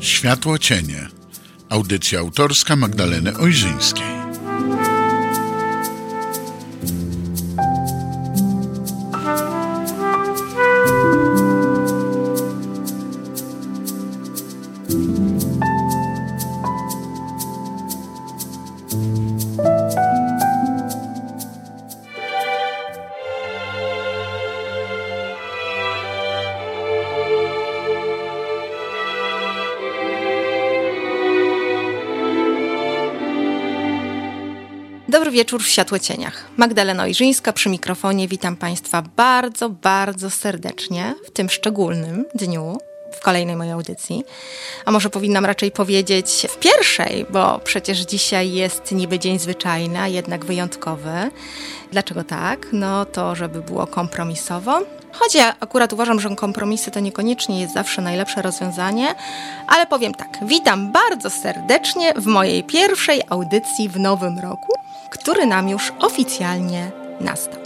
Światło cienie. Audycja autorska Magdaleny Ojrzyńskiej. Wieczór w Światłocieniach. Magdalena Ojrzyńska przy mikrofonie. Witam Państwa bardzo, bardzo serdecznie w tym szczególnym dniu, w kolejnej mojej audycji. A może powinnam raczej powiedzieć w pierwszej, bo przecież dzisiaj jest niby dzień zwyczajny, a jednak wyjątkowy. Dlaczego tak? No to, żeby było kompromisowo. Choć ja akurat uważam, że kompromisy to niekoniecznie jest zawsze najlepsze rozwiązanie, ale powiem tak. Witam bardzo serdecznie w mojej pierwszej audycji w nowym roku który nam już oficjalnie nastał.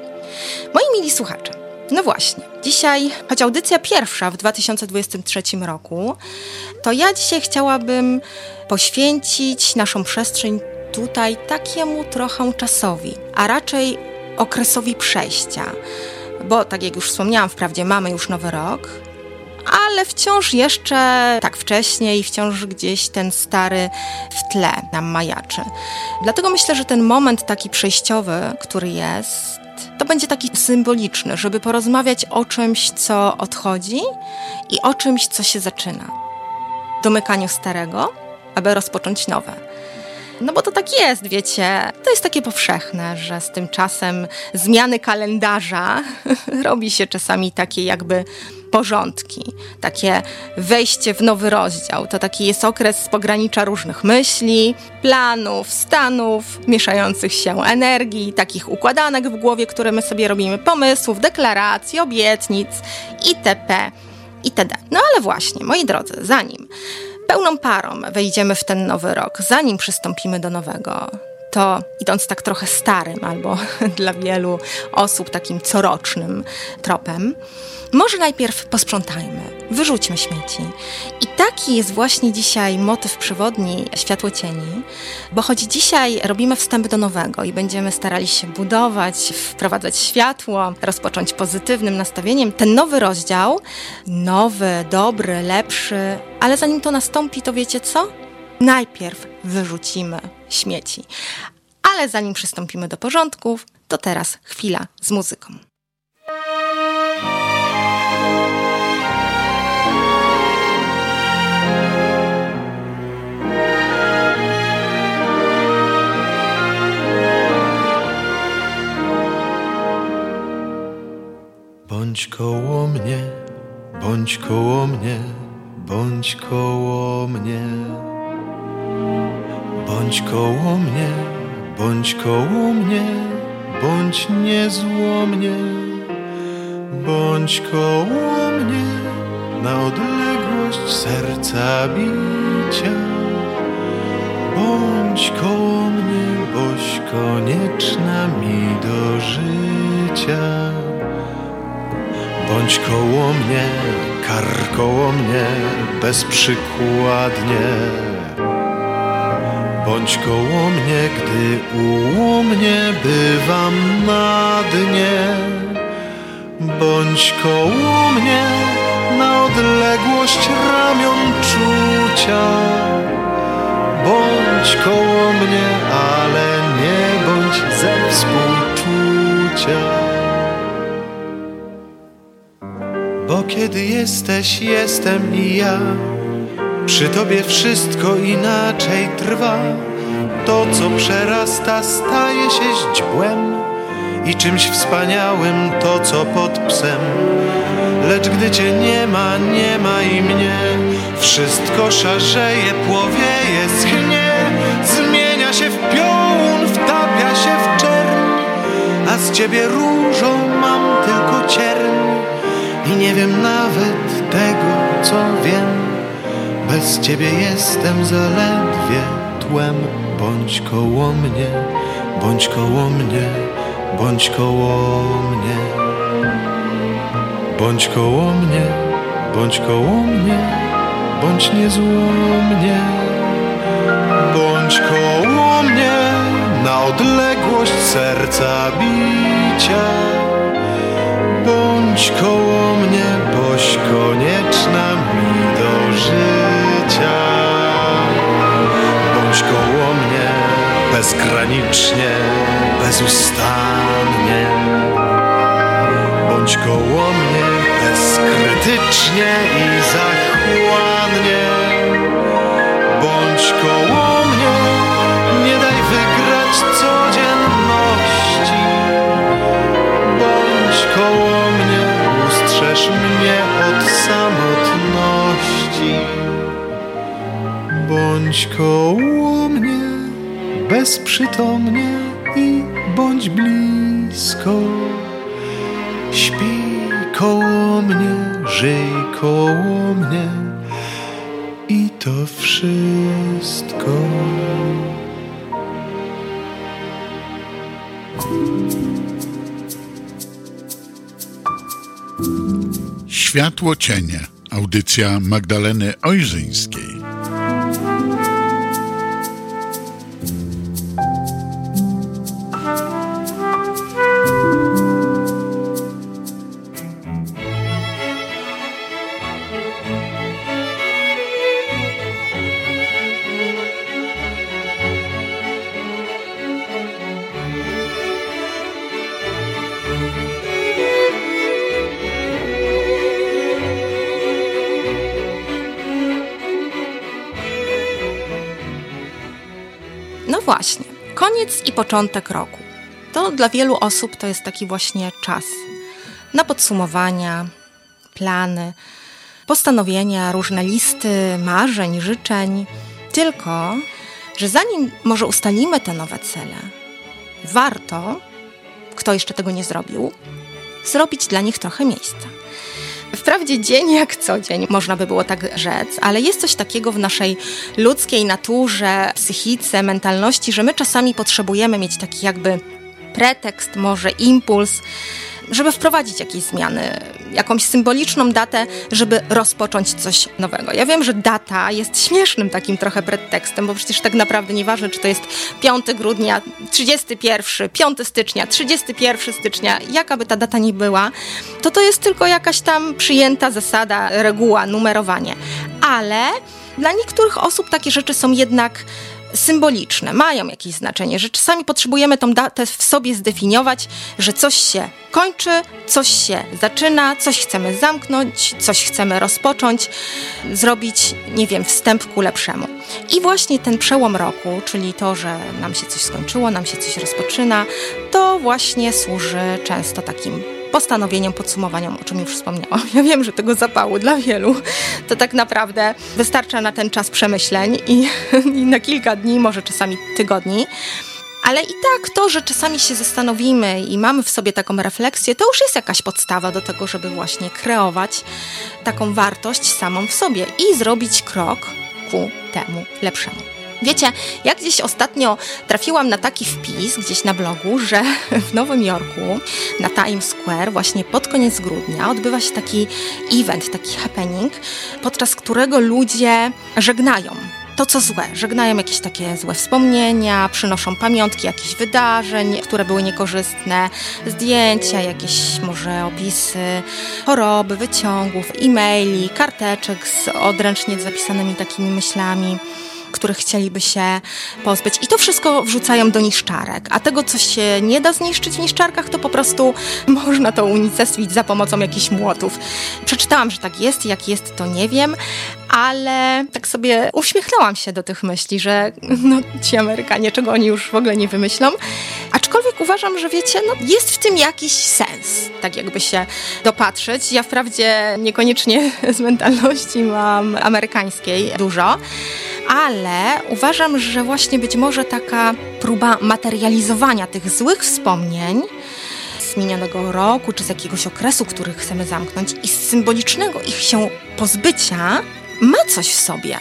Moi mili słuchacze, no właśnie, dzisiaj, choć audycja pierwsza w 2023 roku, to ja dzisiaj chciałabym poświęcić naszą przestrzeń tutaj takiemu trochę czasowi, a raczej okresowi przejścia. Bo tak jak już wspomniałam, wprawdzie mamy już nowy rok, ale wciąż jeszcze tak wcześnie i wciąż gdzieś ten stary w tle nam majaczy. Dlatego myślę, że ten moment taki przejściowy, który jest, to będzie taki symboliczny, żeby porozmawiać o czymś, co odchodzi i o czymś, co się zaczyna. Domykaniu starego, aby rozpocząć nowe. No bo to tak jest, wiecie. To jest takie powszechne, że z tym czasem zmiany kalendarza robi się czasami takie jakby porządki, takie wejście w nowy rozdział. To taki jest okres z pogranicza różnych myśli, planów, stanów, mieszających się energii, takich układanek w głowie, które my sobie robimy, pomysłów, deklaracji, obietnic itp. itd. No ale właśnie, moi drodzy, zanim pełną parą wejdziemy w ten nowy rok, zanim przystąpimy do nowego, to idąc tak trochę starym albo dla wielu osób takim corocznym tropem, może najpierw posprzątajmy, wyrzućmy śmieci. I taki jest właśnie dzisiaj motyw przewodni Światło Cieni, bo choć dzisiaj robimy wstęp do nowego i będziemy starali się budować, wprowadzać światło, rozpocząć pozytywnym nastawieniem, ten nowy rozdział, nowy, dobry, lepszy, ale zanim to nastąpi, to wiecie co? Najpierw wyrzucimy śmieci. Ale zanim przystąpimy do porządków, to teraz chwila z muzyką. Bądź koło mnie, bądź koło mnie, bądź koło mnie. Bądź koło mnie, bądź koło mnie, bądź niezłomnie. Bądź koło mnie na odległość serca bicia. Bądź koło mnie, boś konieczna mi do życia. Bądź koło mnie, kar koło mnie, bezprzykładnie. Bądź koło mnie, gdy u mnie bywam na dnie. Bądź koło mnie na odległość ramion czucia. Bądź koło mnie, ale nie bądź ze współczucia. Kiedy jesteś, jestem i ja. Przy tobie wszystko inaczej trwa. To, co przerasta, staje się źdźbłem i czymś wspaniałym, to, co pod psem. Lecz gdy cię nie ma, nie ma i mnie. Wszystko szarzeje, płowieje, schnie, zmienia się w piołun, wtapia się w czerń. A z ciebie różą mam tylko cierń i nie wiem nawet tego, co wiem. Bez ciebie jestem zaledwie tłem. Bądź koło mnie, bądź koło mnie, bądź koło mnie. Bądź koło mnie, bądź koło mnie, bądź niezłomnie. Bądź koło mnie na odległość serca bicia. Bądź koło mnie, boś konieczna mi do życia. Bądź koło mnie bezgranicznie, bezustannie. Bądź koło mnie bezkrytycznie i zachłannie. Bądź koło mnie, nie daj wygrać codzienności. Koło mnie, ustrzeż mnie od samotności. Bądź koło mnie, bezprzytomnie i bądź blisko. Śpi koło mnie, żyj koło mnie i to wszystko. Światło cienie. Audycja Magdaleny Ojrzyńskiej. Koniec i początek roku. To dla wielu osób to jest taki właśnie czas na podsumowania, plany, postanowienia, różne listy marzeń, życzeń. Tylko, że zanim może ustalimy te nowe cele, warto, kto jeszcze tego nie zrobił, zrobić dla nich trochę miejsca. Wprawdzie dzień jak co dzień, można by było tak rzec, ale jest coś takiego w naszej ludzkiej naturze, psychice, mentalności, że my czasami potrzebujemy mieć taki jakby pretekst, może impuls, żeby wprowadzić jakieś zmiany, jakąś symboliczną datę, żeby rozpocząć coś nowego. Ja wiem, że data jest śmiesznym takim trochę pretekstem, bo przecież tak naprawdę nieważne, czy to jest 5 grudnia, 31, 5 stycznia, 31 stycznia, jaka by ta data nie była, to to jest tylko jakaś tam przyjęta zasada, reguła, numerowanie. Ale dla niektórych osób takie rzeczy są jednak symboliczne, mają jakieś znaczenie, że czasami potrzebujemy tą datę w sobie zdefiniować, że coś się kończy, coś się zaczyna, coś chcemy zamknąć, coś chcemy rozpocząć, zrobić, nie wiem, wstęp ku lepszemu. I właśnie ten przełom roku, czyli to, że nam się coś skończyło, nam się coś rozpoczyna, to właśnie służy często takim postanowieniom, podsumowaniom, o czym już wspomniałam. Ja wiem, że tego zapału dla wielu to tak naprawdę wystarcza na ten czas przemyśleń i, i na kilka dni, może czasami tygodni. Ale i tak to, że czasami się zastanowimy i mamy w sobie taką refleksję, to już jest jakaś podstawa do tego, żeby właśnie kreować taką wartość samą w sobie i zrobić krok ku temu lepszemu. Wiecie, jak gdzieś ostatnio trafiłam na taki wpis gdzieś na blogu, że w Nowym Jorku na Times Square właśnie pod koniec grudnia odbywa się taki event, taki happening, podczas którego ludzie żegnają to, co złe. Żegnają jakieś takie złe wspomnienia, przynoszą pamiątki jakichś wydarzeń, które były niekorzystne, zdjęcia, jakieś może opisy choroby, wyciągów, e-maili, karteczek z odręcznie zapisanymi takimi myślami których chcieliby się pozbyć. I to wszystko wrzucają do niszczarek. A tego, co się nie da zniszczyć w niszczarkach, to po prostu można to unicestwić za pomocą jakichś młotów. Przeczytałam, że tak jest, jak jest, to nie wiem, ale tak sobie uśmiechnęłam się do tych myśli, że no, ci Amerykanie, czego oni już w ogóle nie wymyślą. Aczkolwiek uważam, że wiecie, no, jest w tym jakiś sens, tak jakby się dopatrzeć. Ja wprawdzie niekoniecznie z mentalności mam amerykańskiej dużo, ale uważam, że właśnie być może taka próba materializowania tych złych wspomnień z minionego roku, czy z jakiegoś okresu, który chcemy zamknąć i z symbolicznego ich się pozbycia ma coś w sobie.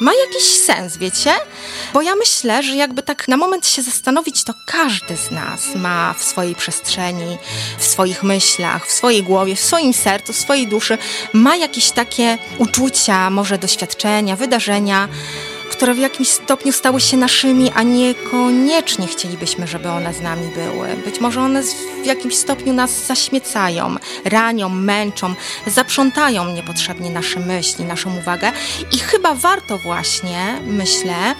Ma jakiś sens, wiecie? Bo ja myślę, że jakby tak na moment się zastanowić, to każdy z nas ma w swojej przestrzeni, w swoich myślach, w swojej głowie, w swoim sercu, w swojej duszy, ma jakieś takie uczucia, może doświadczenia, wydarzenia, które w jakimś stopniu stały się naszymi, a niekoniecznie chcielibyśmy, żeby one z nami były. Być może one w jakimś stopniu nas zaśmiecają, ranią, męczą, zaprzątają niepotrzebnie nasze myśli, naszą uwagę i chyba warto właśnie, myślę,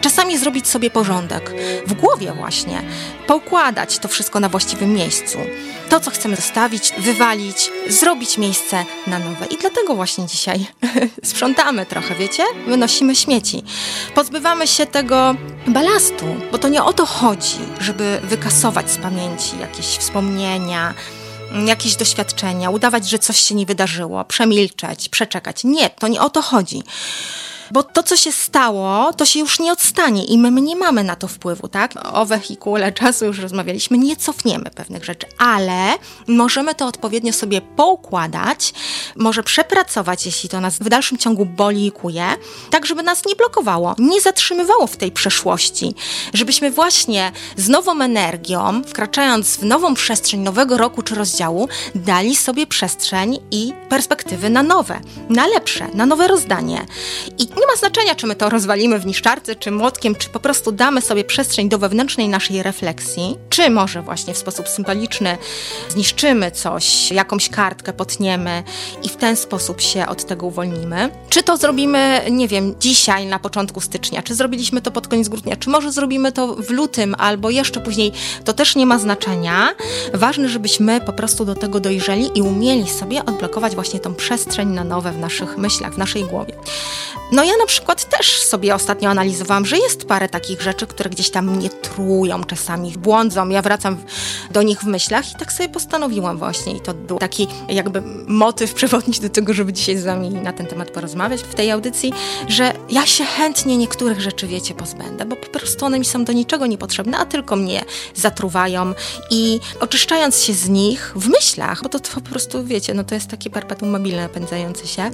czasami zrobić sobie porządek w głowie właśnie, poukładać to wszystko na właściwym miejscu. To, co chcemy zostawić, wywalić, zrobić miejsce na nowe. I dlatego właśnie dzisiaj sprzątamy trochę, wiecie? Wynosimy śmieci. Pozbywamy się tego balastu, bo to nie o to chodzi, żeby wykasować z pamięci jakieś wspomnienia, jakieś doświadczenia, udawać, że coś się nie wydarzyło, przemilczeć, przeczekać. Nie, to nie o to chodzi. Bo to, co się stało, to się już nie odstanie i my, nie mamy na to wpływu, tak? O wehikule czasu już rozmawialiśmy, nie cofniemy pewnych rzeczy, ale możemy to odpowiednio sobie poukładać, może przepracować, jeśli to nas w dalszym ciągu boli i kuje, tak żeby nas nie blokowało, nie zatrzymywało w tej przeszłości, żebyśmy właśnie z nową energią, wkraczając w nową przestrzeń nowego roku czy rozdziału, dali sobie przestrzeń i perspektywy na nowe, na lepsze, na nowe rozdanie. I nie ma znaczenia, czy my to rozwalimy w niszczarce, czy młotkiem, czy po prostu damy sobie przestrzeń do wewnętrznej naszej refleksji, czy może właśnie w sposób symboliczny zniszczymy coś, jakąś kartkę potniemy i w ten sposób się od tego uwolnimy. Czy to zrobimy, nie wiem, dzisiaj na początku stycznia, czy zrobiliśmy to pod koniec grudnia, czy może zrobimy to w lutym albo jeszcze później, to też nie ma znaczenia. Ważne, żebyśmy po prostu do tego dojrzeli i umieli sobie odblokować właśnie tą przestrzeń na nowe w naszych myślach, w naszej głowie. No ja na przykład też sobie ostatnio analizowałam, że jest parę takich rzeczy, które gdzieś tam mnie trują czasami, błądzą. Ja wracam do nich w myślach i tak sobie postanowiłam właśnie i to był taki jakby motyw przewodnić do tego, żeby dzisiaj z wami na ten temat porozmawiać w tej audycji, że ja się chętnie niektórych rzeczy, wiecie, pozbędę, bo po prostu one mi są do niczego niepotrzebne, a tylko mnie zatruwają i oczyszczając się z nich w myślach, bo to, to po prostu, wiecie, no to jest takie perpetuum mobile napędzające się,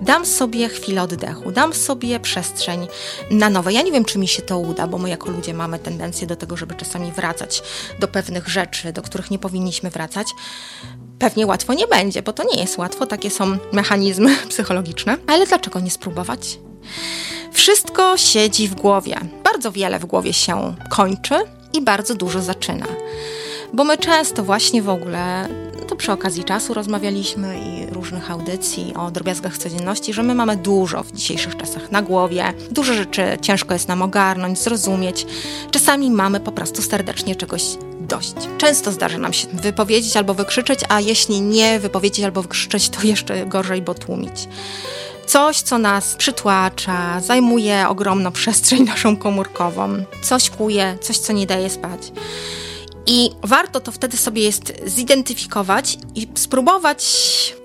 dam sobie chwilę oddechu, dam sobie przestrzeń na nowe. Ja nie wiem, czy mi się to uda, bo my jako ludzie mamy tendencję do tego, żeby czasami wracać do pewnych rzeczy, do których nie powinniśmy wracać. Pewnie łatwo nie będzie, bo to nie jest łatwo, takie są mechanizmy psychologiczne, ale dlaczego nie spróbować? Wszystko siedzi w głowie. Bardzo wiele w głowie się kończy i bardzo dużo zaczyna. Bo my często właśnie w ogóle to przy okazji czasu rozmawialiśmy i różnych audycji o drobiazgach codzienności, że my mamy dużo w dzisiejszych czasach na głowie, dużo rzeczy ciężko jest nam ogarnąć, zrozumieć. Czasami mamy po prostu serdecznie czegoś dość. Często zdarza nam się wypowiedzieć albo wykrzyczeć, a jeśli nie wypowiedzieć albo wykrzyczeć, to jeszcze gorzej, bo tłumić coś, co nas przytłacza, zajmuje ogromną przestrzeń naszą komórkową, coś kuje, coś, co nie daje spać. I warto to wtedy sobie jest zidentyfikować i spróbować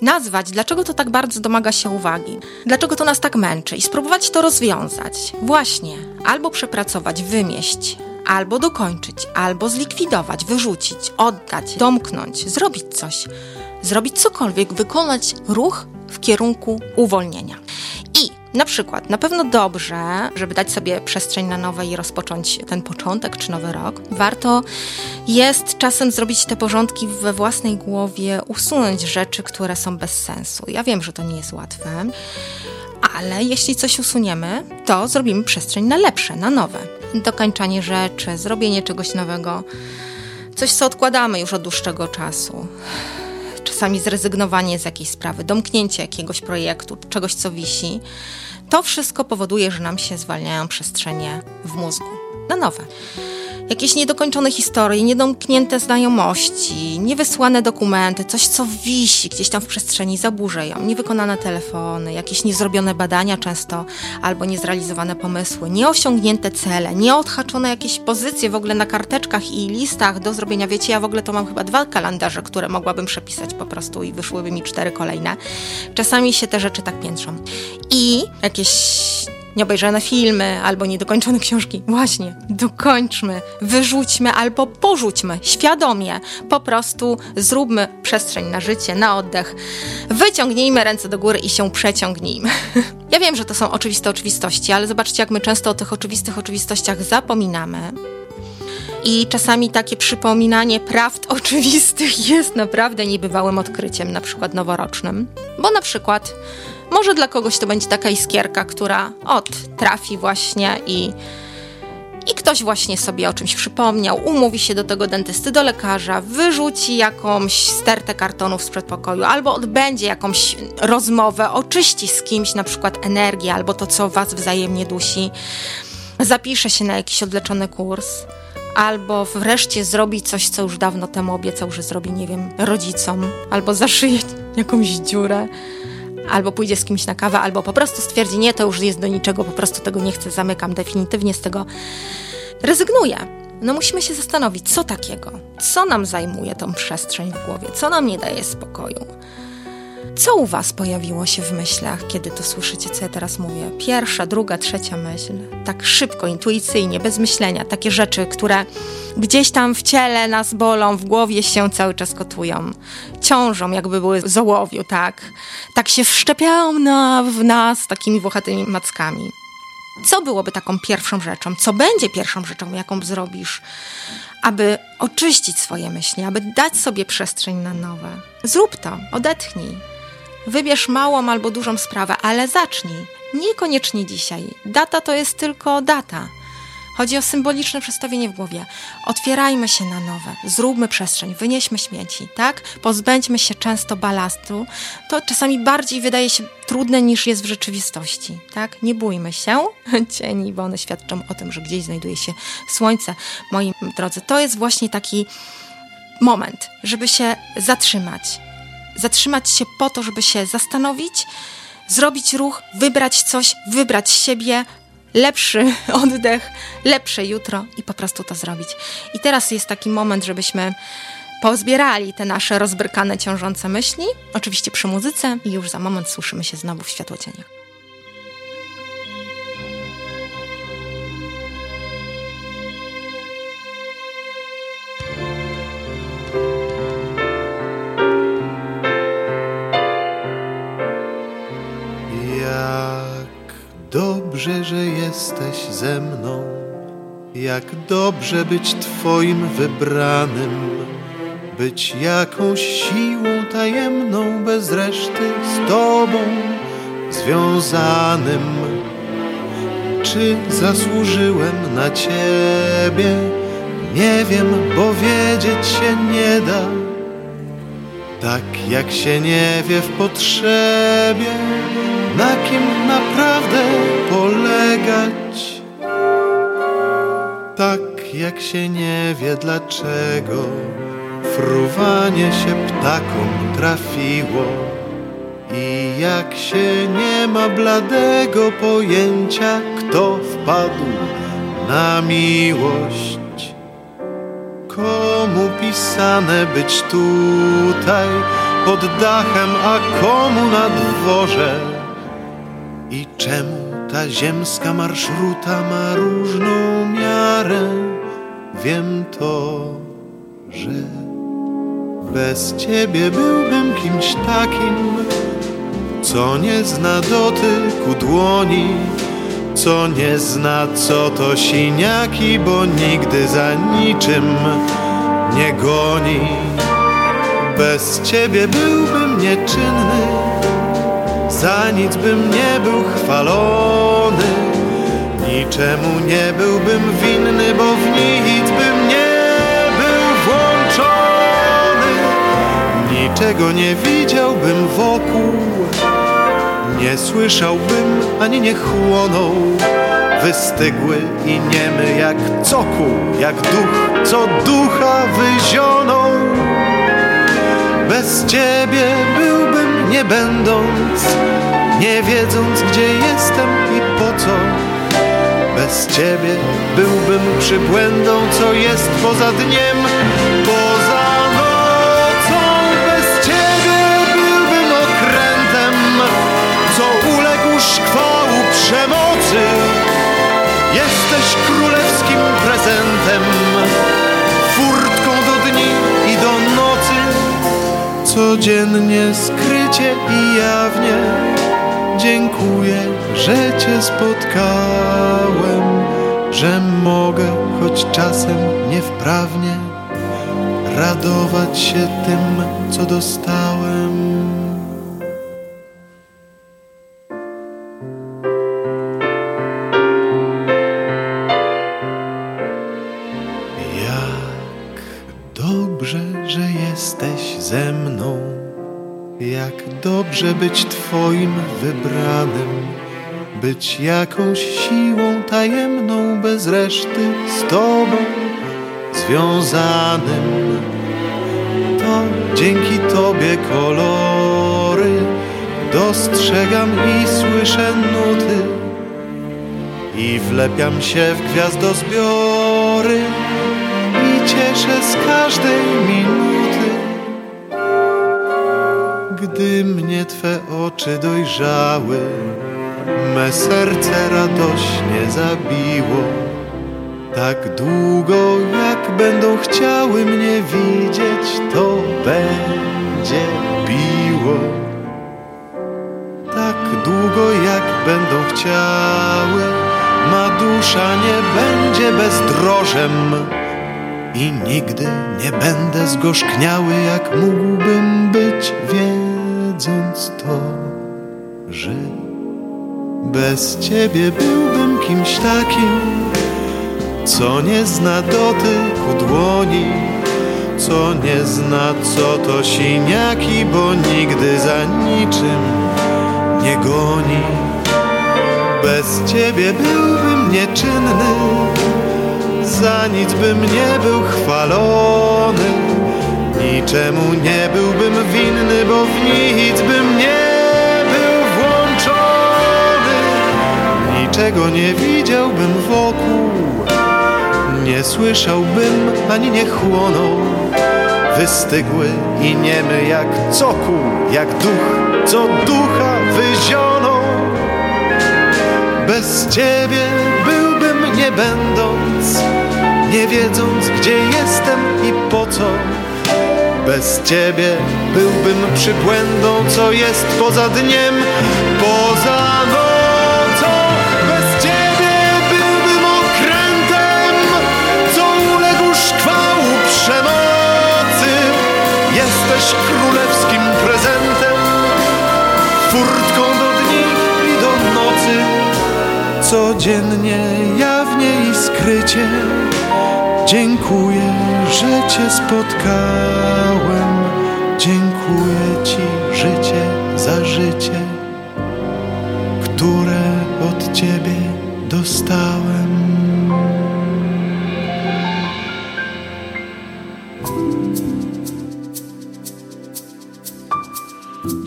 nazwać, dlaczego to tak bardzo domaga się uwagi, dlaczego to nas tak męczy i spróbować to rozwiązać. Właśnie, albo przepracować, wymieść, albo dokończyć, albo zlikwidować, wyrzucić, oddać, domknąć, zrobić coś, zrobić cokolwiek, wykonać ruch w kierunku uwolnienia. Na przykład, na pewno dobrze, żeby dać sobie przestrzeń na nowe i rozpocząć ten początek czy nowy rok, warto jest czasem zrobić te porządki we własnej głowie, usunąć rzeczy, które są bez sensu. Ja wiem, że to nie jest łatwe, ale jeśli coś usuniemy, to zrobimy przestrzeń na lepsze, na nowe. Dokańczanie rzeczy, zrobienie czegoś nowego, coś, co odkładamy już od dłuższego czasu czasami zrezygnowanie z jakiejś sprawy, domknięcie jakiegoś projektu, czegoś, co wisi, to wszystko powoduje, że nam się zwalniają przestrzenie w mózgu na nowe jakieś niedokończone historie, niedomknięte znajomości, niewysłane dokumenty, coś co wisi gdzieś tam w przestrzeni, zaburza ją, niewykonane telefony, jakieś niezrobione badania często albo niezrealizowane pomysły, nieosiągnięte cele, nieodhaczone jakieś pozycje w ogóle na karteczkach i listach do zrobienia. Wiecie, ja w ogóle to mam chyba dwa kalendarze, które mogłabym przepisać po prostu i wyszłyby mi cztery kolejne. Czasami się te rzeczy tak piętrzą. I jakieś nieobejrzane filmy albo niedokończone książki. Właśnie, dokończmy, wyrzućmy albo porzućmy świadomie. Po prostu zróbmy przestrzeń na życie, na oddech. Wyciągnijmy ręce do góry i się przeciągnijmy. Ja wiem, że to są oczywiste oczywistości, ale zobaczcie, jak my często o tych oczywistych oczywistościach zapominamy. I czasami takie przypominanie prawd oczywistych jest naprawdę niebywałym odkryciem, na przykład noworocznym. Bo na przykład może dla kogoś to będzie taka iskierka, która od trafi właśnie i, i ktoś właśnie sobie o czymś przypomniał, umówi się do tego dentysty, do lekarza, wyrzuci jakąś stertę kartonów z przedpokoju, albo odbędzie jakąś rozmowę, oczyści z kimś na przykład energię, albo to, co was wzajemnie dusi, zapisze się na jakiś odleczony kurs albo wreszcie zrobi coś, co już dawno temu obiecał, że zrobi, nie wiem, rodzicom, albo zaszyje jakąś dziurę, albo pójdzie z kimś na kawę, albo po prostu stwierdzi, nie, to już jest do niczego, po prostu tego nie chcę, zamykam, definitywnie z tego rezygnuję. No musimy się zastanowić, co takiego, co nam zajmuje tą przestrzeń w głowie, co nam nie daje spokoju. Co u Was pojawiło się w myślach, kiedy to słyszycie, co ja teraz mówię? Pierwsza, druga, trzecia myśl. Tak szybko, intuicyjnie, bez myślenia. Takie rzeczy, które gdzieś tam w ciele nas bolą, w głowie się cały czas kotują. Ciążą, jakby były z ołowiu, tak? Tak się wszczepiają na, w nas takimi włochatymi mackami. Co byłoby taką pierwszą rzeczą? Co będzie pierwszą rzeczą, jaką zrobisz, aby oczyścić swoje myśli, aby dać sobie przestrzeń na nowe? Zrób to, odetchnij. Wybierz małą albo dużą sprawę, ale zacznij. Niekoniecznie dzisiaj. Data to jest tylko data. Chodzi o symboliczne przestawienie w głowie. Otwierajmy się na nowe, zróbmy przestrzeń, wynieśmy śmieci, tak? Pozbędźmy się często balastu. To czasami bardziej wydaje się trudne niż jest w rzeczywistości, tak? Nie bójmy się cieni, bo one świadczą o tym, że gdzieś znajduje się słońce. Moi drodzy, to jest właśnie taki moment, żeby się zatrzymać, zatrzymać się po to, żeby się zastanowić, zrobić ruch, wybrać coś, wybrać siebie, lepszy oddech, lepsze jutro i po prostu to zrobić. I teraz jest taki moment, żebyśmy pozbierali te nasze rozbrykane, ciążące myśli, oczywiście przy muzyce i już za moment słyszymy się znowu w światłocieniach. Dobrze, że jesteś ze mną, jak dobrze być Twoim wybranym, być jakąś siłą tajemną, bez reszty z Tobą związanym. Czy zasłużyłem na Ciebie? Nie wiem, bo wiedzieć się nie da. Tak jak się nie wie w potrzebie, na kim naprawdę polegać. Tak jak się nie wie dlaczego fruwanie się ptakom trafiło i jak się nie ma bladego pojęcia, kto wpadł na miłość. Pisane być tutaj pod dachem, a komu na dworze? I czemu ta ziemska marszruta ma różną miarę? Wiem to, że bez ciebie byłbym kimś takim, co nie zna dotyku dłoni, co nie zna co to siniaki, bo nigdy za niczym nie goni. Bez ciebie byłbym nieczynny za nic bym nie był chwalony, niczemu nie byłbym winny, bo w nic bym nie był włączony. Niczego nie widziałbym wokół, nie słyszałbym ani nie chłonął. Wystygły i niemy jak cokół, jak duch, co ducha wyzionął. Bez ciebie byłbym nie będąc, nie wiedząc gdzie jestem i po co. Bez ciebie byłbym przybłędą, co jest poza dniem, codziennie, skrycie i jawnie. Dziękuję, że Cię spotkałem, że mogę, choć czasem niewprawnie, radować się tym, co dostałem. Być Twoim wybranym, być jakąś siłą tajemną bez reszty z Tobą związanym. To dzięki Tobie kolory dostrzegam i słyszę nuty i wlepiam się w gwiazdozbiory i cieszę z każdej minuty. Gdy mnie Twe oczy dojrzały, me serce radośnie zabiło. Tak długo jak będą chciały mnie widzieć, to będzie biło. Tak długo jak będą chciały, ma dusza nie będzie bezdrożem i nigdy nie będę zgorzkniały, jak mógłbym być, wiedząc to, że bez ciebie byłbym kimś takim, co nie zna dotyku dłoni, co nie zna, co to siniaki, bo nigdy za niczym nie goni. Bez ciebie byłbym nieczynny, za nic bym nie był chwalony, niczemu nie byłbym winny, bo w nic bym nie był włączony. Niczego nie widziałbym wokół, nie słyszałbym ani nie chłonął. Wystygły i niemy jak cokół, jak duch, co ducha wyzionął. Bez ciebie byłbym nie będąc, nie wiedząc gdzie jestem i po co. Bez ciebie byłbym przybłędą, co jest poza dniem, poza nocą. Bez ciebie byłbym okrętem, co uległ szkwału przemocy. Jesteś królewskim prezentem, furtką do dni i do nocy. Codziennie, jawnie i skrycie Dziękuję, że Cię spotkałem. Dziękuję Ci, życie za życie, które od Ciebie dostałem.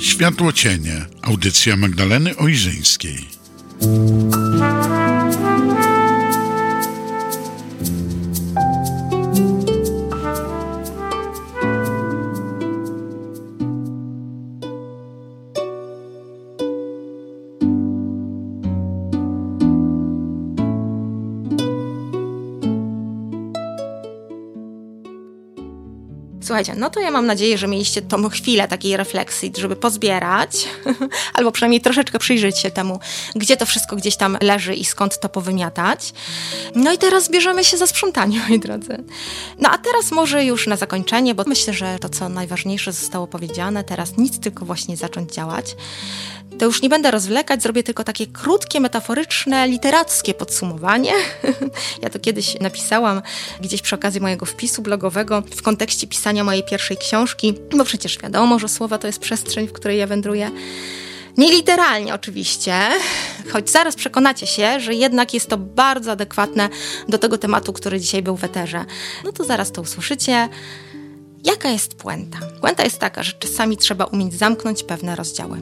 Światło cienie. Audycja Magdaleny Ojrzyńskiej. Słuchajcie, no to ja mam nadzieję, że mieliście tą chwilę takiej refleksji, żeby pozbierać, albo przynajmniej troszeczkę przyjrzeć się temu, gdzie to wszystko gdzieś tam leży i skąd to powymiatać. No i teraz bierzemy się za sprzątanie, moi drodzy. No a teraz może już na zakończenie, bo myślę, że to, co najważniejsze zostało powiedziane, teraz nic, tylko właśnie zacząć działać. To już nie będę rozwlekać, zrobię tylko takie krótkie, metaforyczne, literackie podsumowanie. ja to kiedyś napisałam gdzieś przy okazji mojego wpisu blogowego w kontekście pisania mojej pierwszej książki, bo przecież wiadomo, że słowa to jest przestrzeń, w której ja wędruję. Nie literalnie oczywiście, choć zaraz przekonacie się, że jednak jest to bardzo adekwatne do tego tematu, który dzisiaj był w eterze. No to zaraz to usłyszycie. Jaka jest puenta? Puenta jest taka, że czasami trzeba umieć zamknąć pewne rozdziały,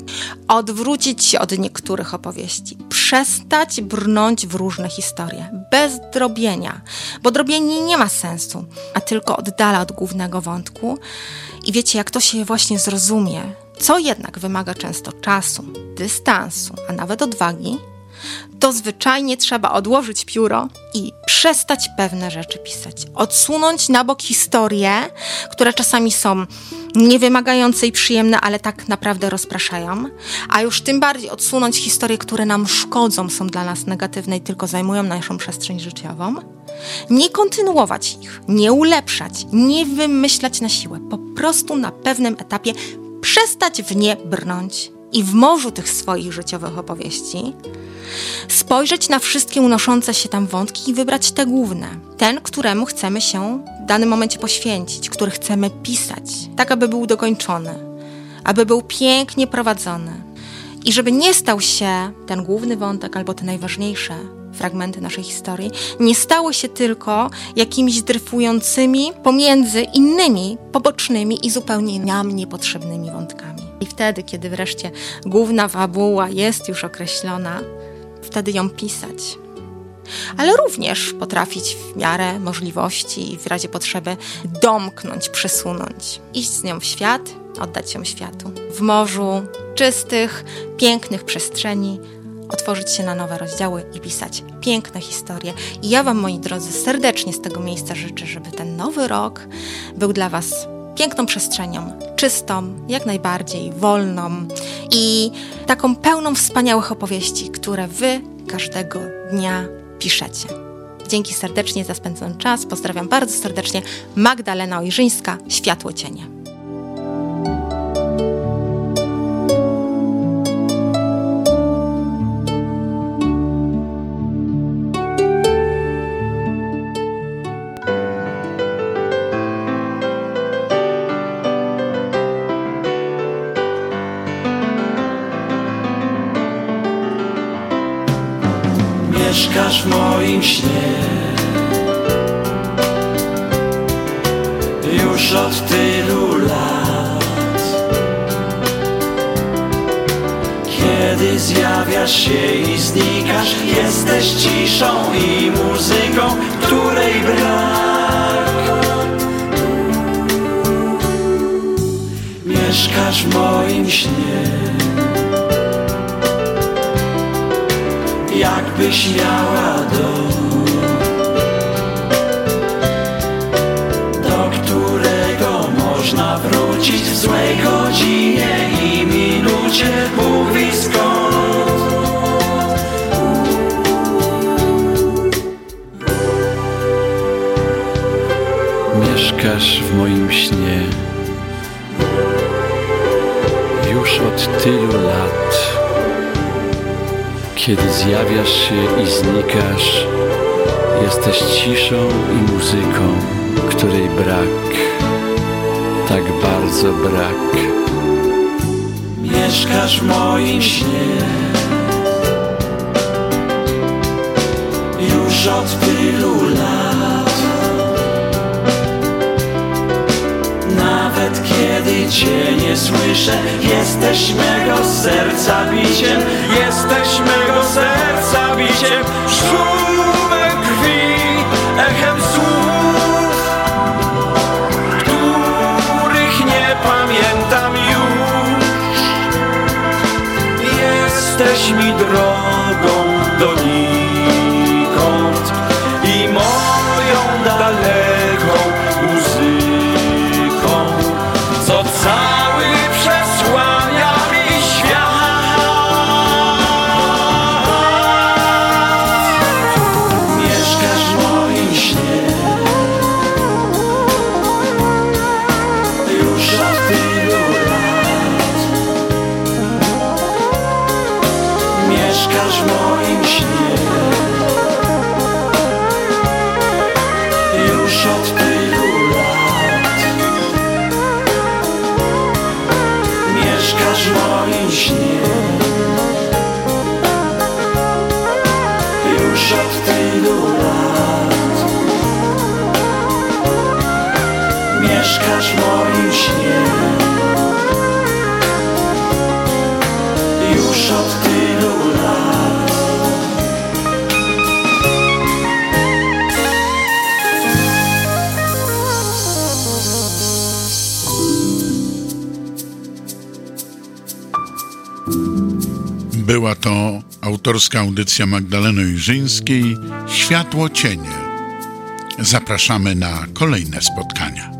odwrócić się od niektórych opowieści, przestać brnąć w różne historie, bez drobienia, bo drobienie nie ma sensu, a tylko oddala od głównego wątku. I wiecie, jak to się właśnie zrozumie, co jednak wymaga często czasu, dystansu, a nawet odwagi, to zwyczajnie trzeba odłożyć pióro i przestać pewne rzeczy pisać. Odsunąć na bok historie, które czasami są niewymagające i przyjemne, ale tak naprawdę rozpraszają, a już tym bardziej odsunąć historie, które nam szkodzą, są dla nas negatywne i tylko zajmują naszą przestrzeń życiową. Nie kontynuować ich, nie ulepszać, nie wymyślać na siłę, po prostu na pewnym etapie przestać w nie brnąć i w morzu tych swoich życiowych opowieści spojrzeć na wszystkie unoszące się tam wątki i wybrać te główne. Ten, któremu chcemy się w danym momencie poświęcić, który chcemy pisać, tak aby był dokończony, aby był pięknie prowadzony i żeby nie stał się ten główny wątek albo te najważniejsze fragmenty naszej historii, nie stało się tylko jakimiś dryfującymi pomiędzy innymi, pobocznymi i zupełnie nam niepotrzebnymi wątkami. I wtedy, kiedy wreszcie główna fabuła jest już określona, wtedy ją pisać. Ale również potrafić w miarę możliwości i w razie potrzeby domknąć, przesunąć, iść z nią w świat, oddać ją światu. W morzu czystych, pięknych przestrzeni, otworzyć się na nowe rozdziały i pisać piękne historie. I ja Wam, moi drodzy, serdecznie z tego miejsca życzę, żeby ten nowy rok był dla Was piękną przestrzenią, czystą, jak najbardziej, wolną i taką pełną wspaniałych opowieści, które Wy każdego dnia piszecie. Dzięki serdecznie za spędzony czas. Pozdrawiam bardzo serdecznie. Magdalena Ojrzyńska, Światło Cienie. Mieszkasz w moim śnie. Już od tylu lat Kiedy zjawiasz się i znikasz Jesteś ciszą i muzyką, której brak. Mieszkasz w moim śnie jakbyś miała dom zjawiasz się i znikasz, jesteś ciszą i muzyką, której brak, tak bardzo brak. Mieszkasz w moim śnie już od tylu lat. Nawet kiedy Cię nie słyszę, jesteś mego serca biciem, jesteś mego szumem krwi, echem słów, których nie pamiętam już. Jesteś mi drogą do nikąd Mieszkasz w moim śnie Była to autorska audycja Magdaleny Ojrzyńskiej Światło Cienie. Zapraszamy na kolejne spotkania.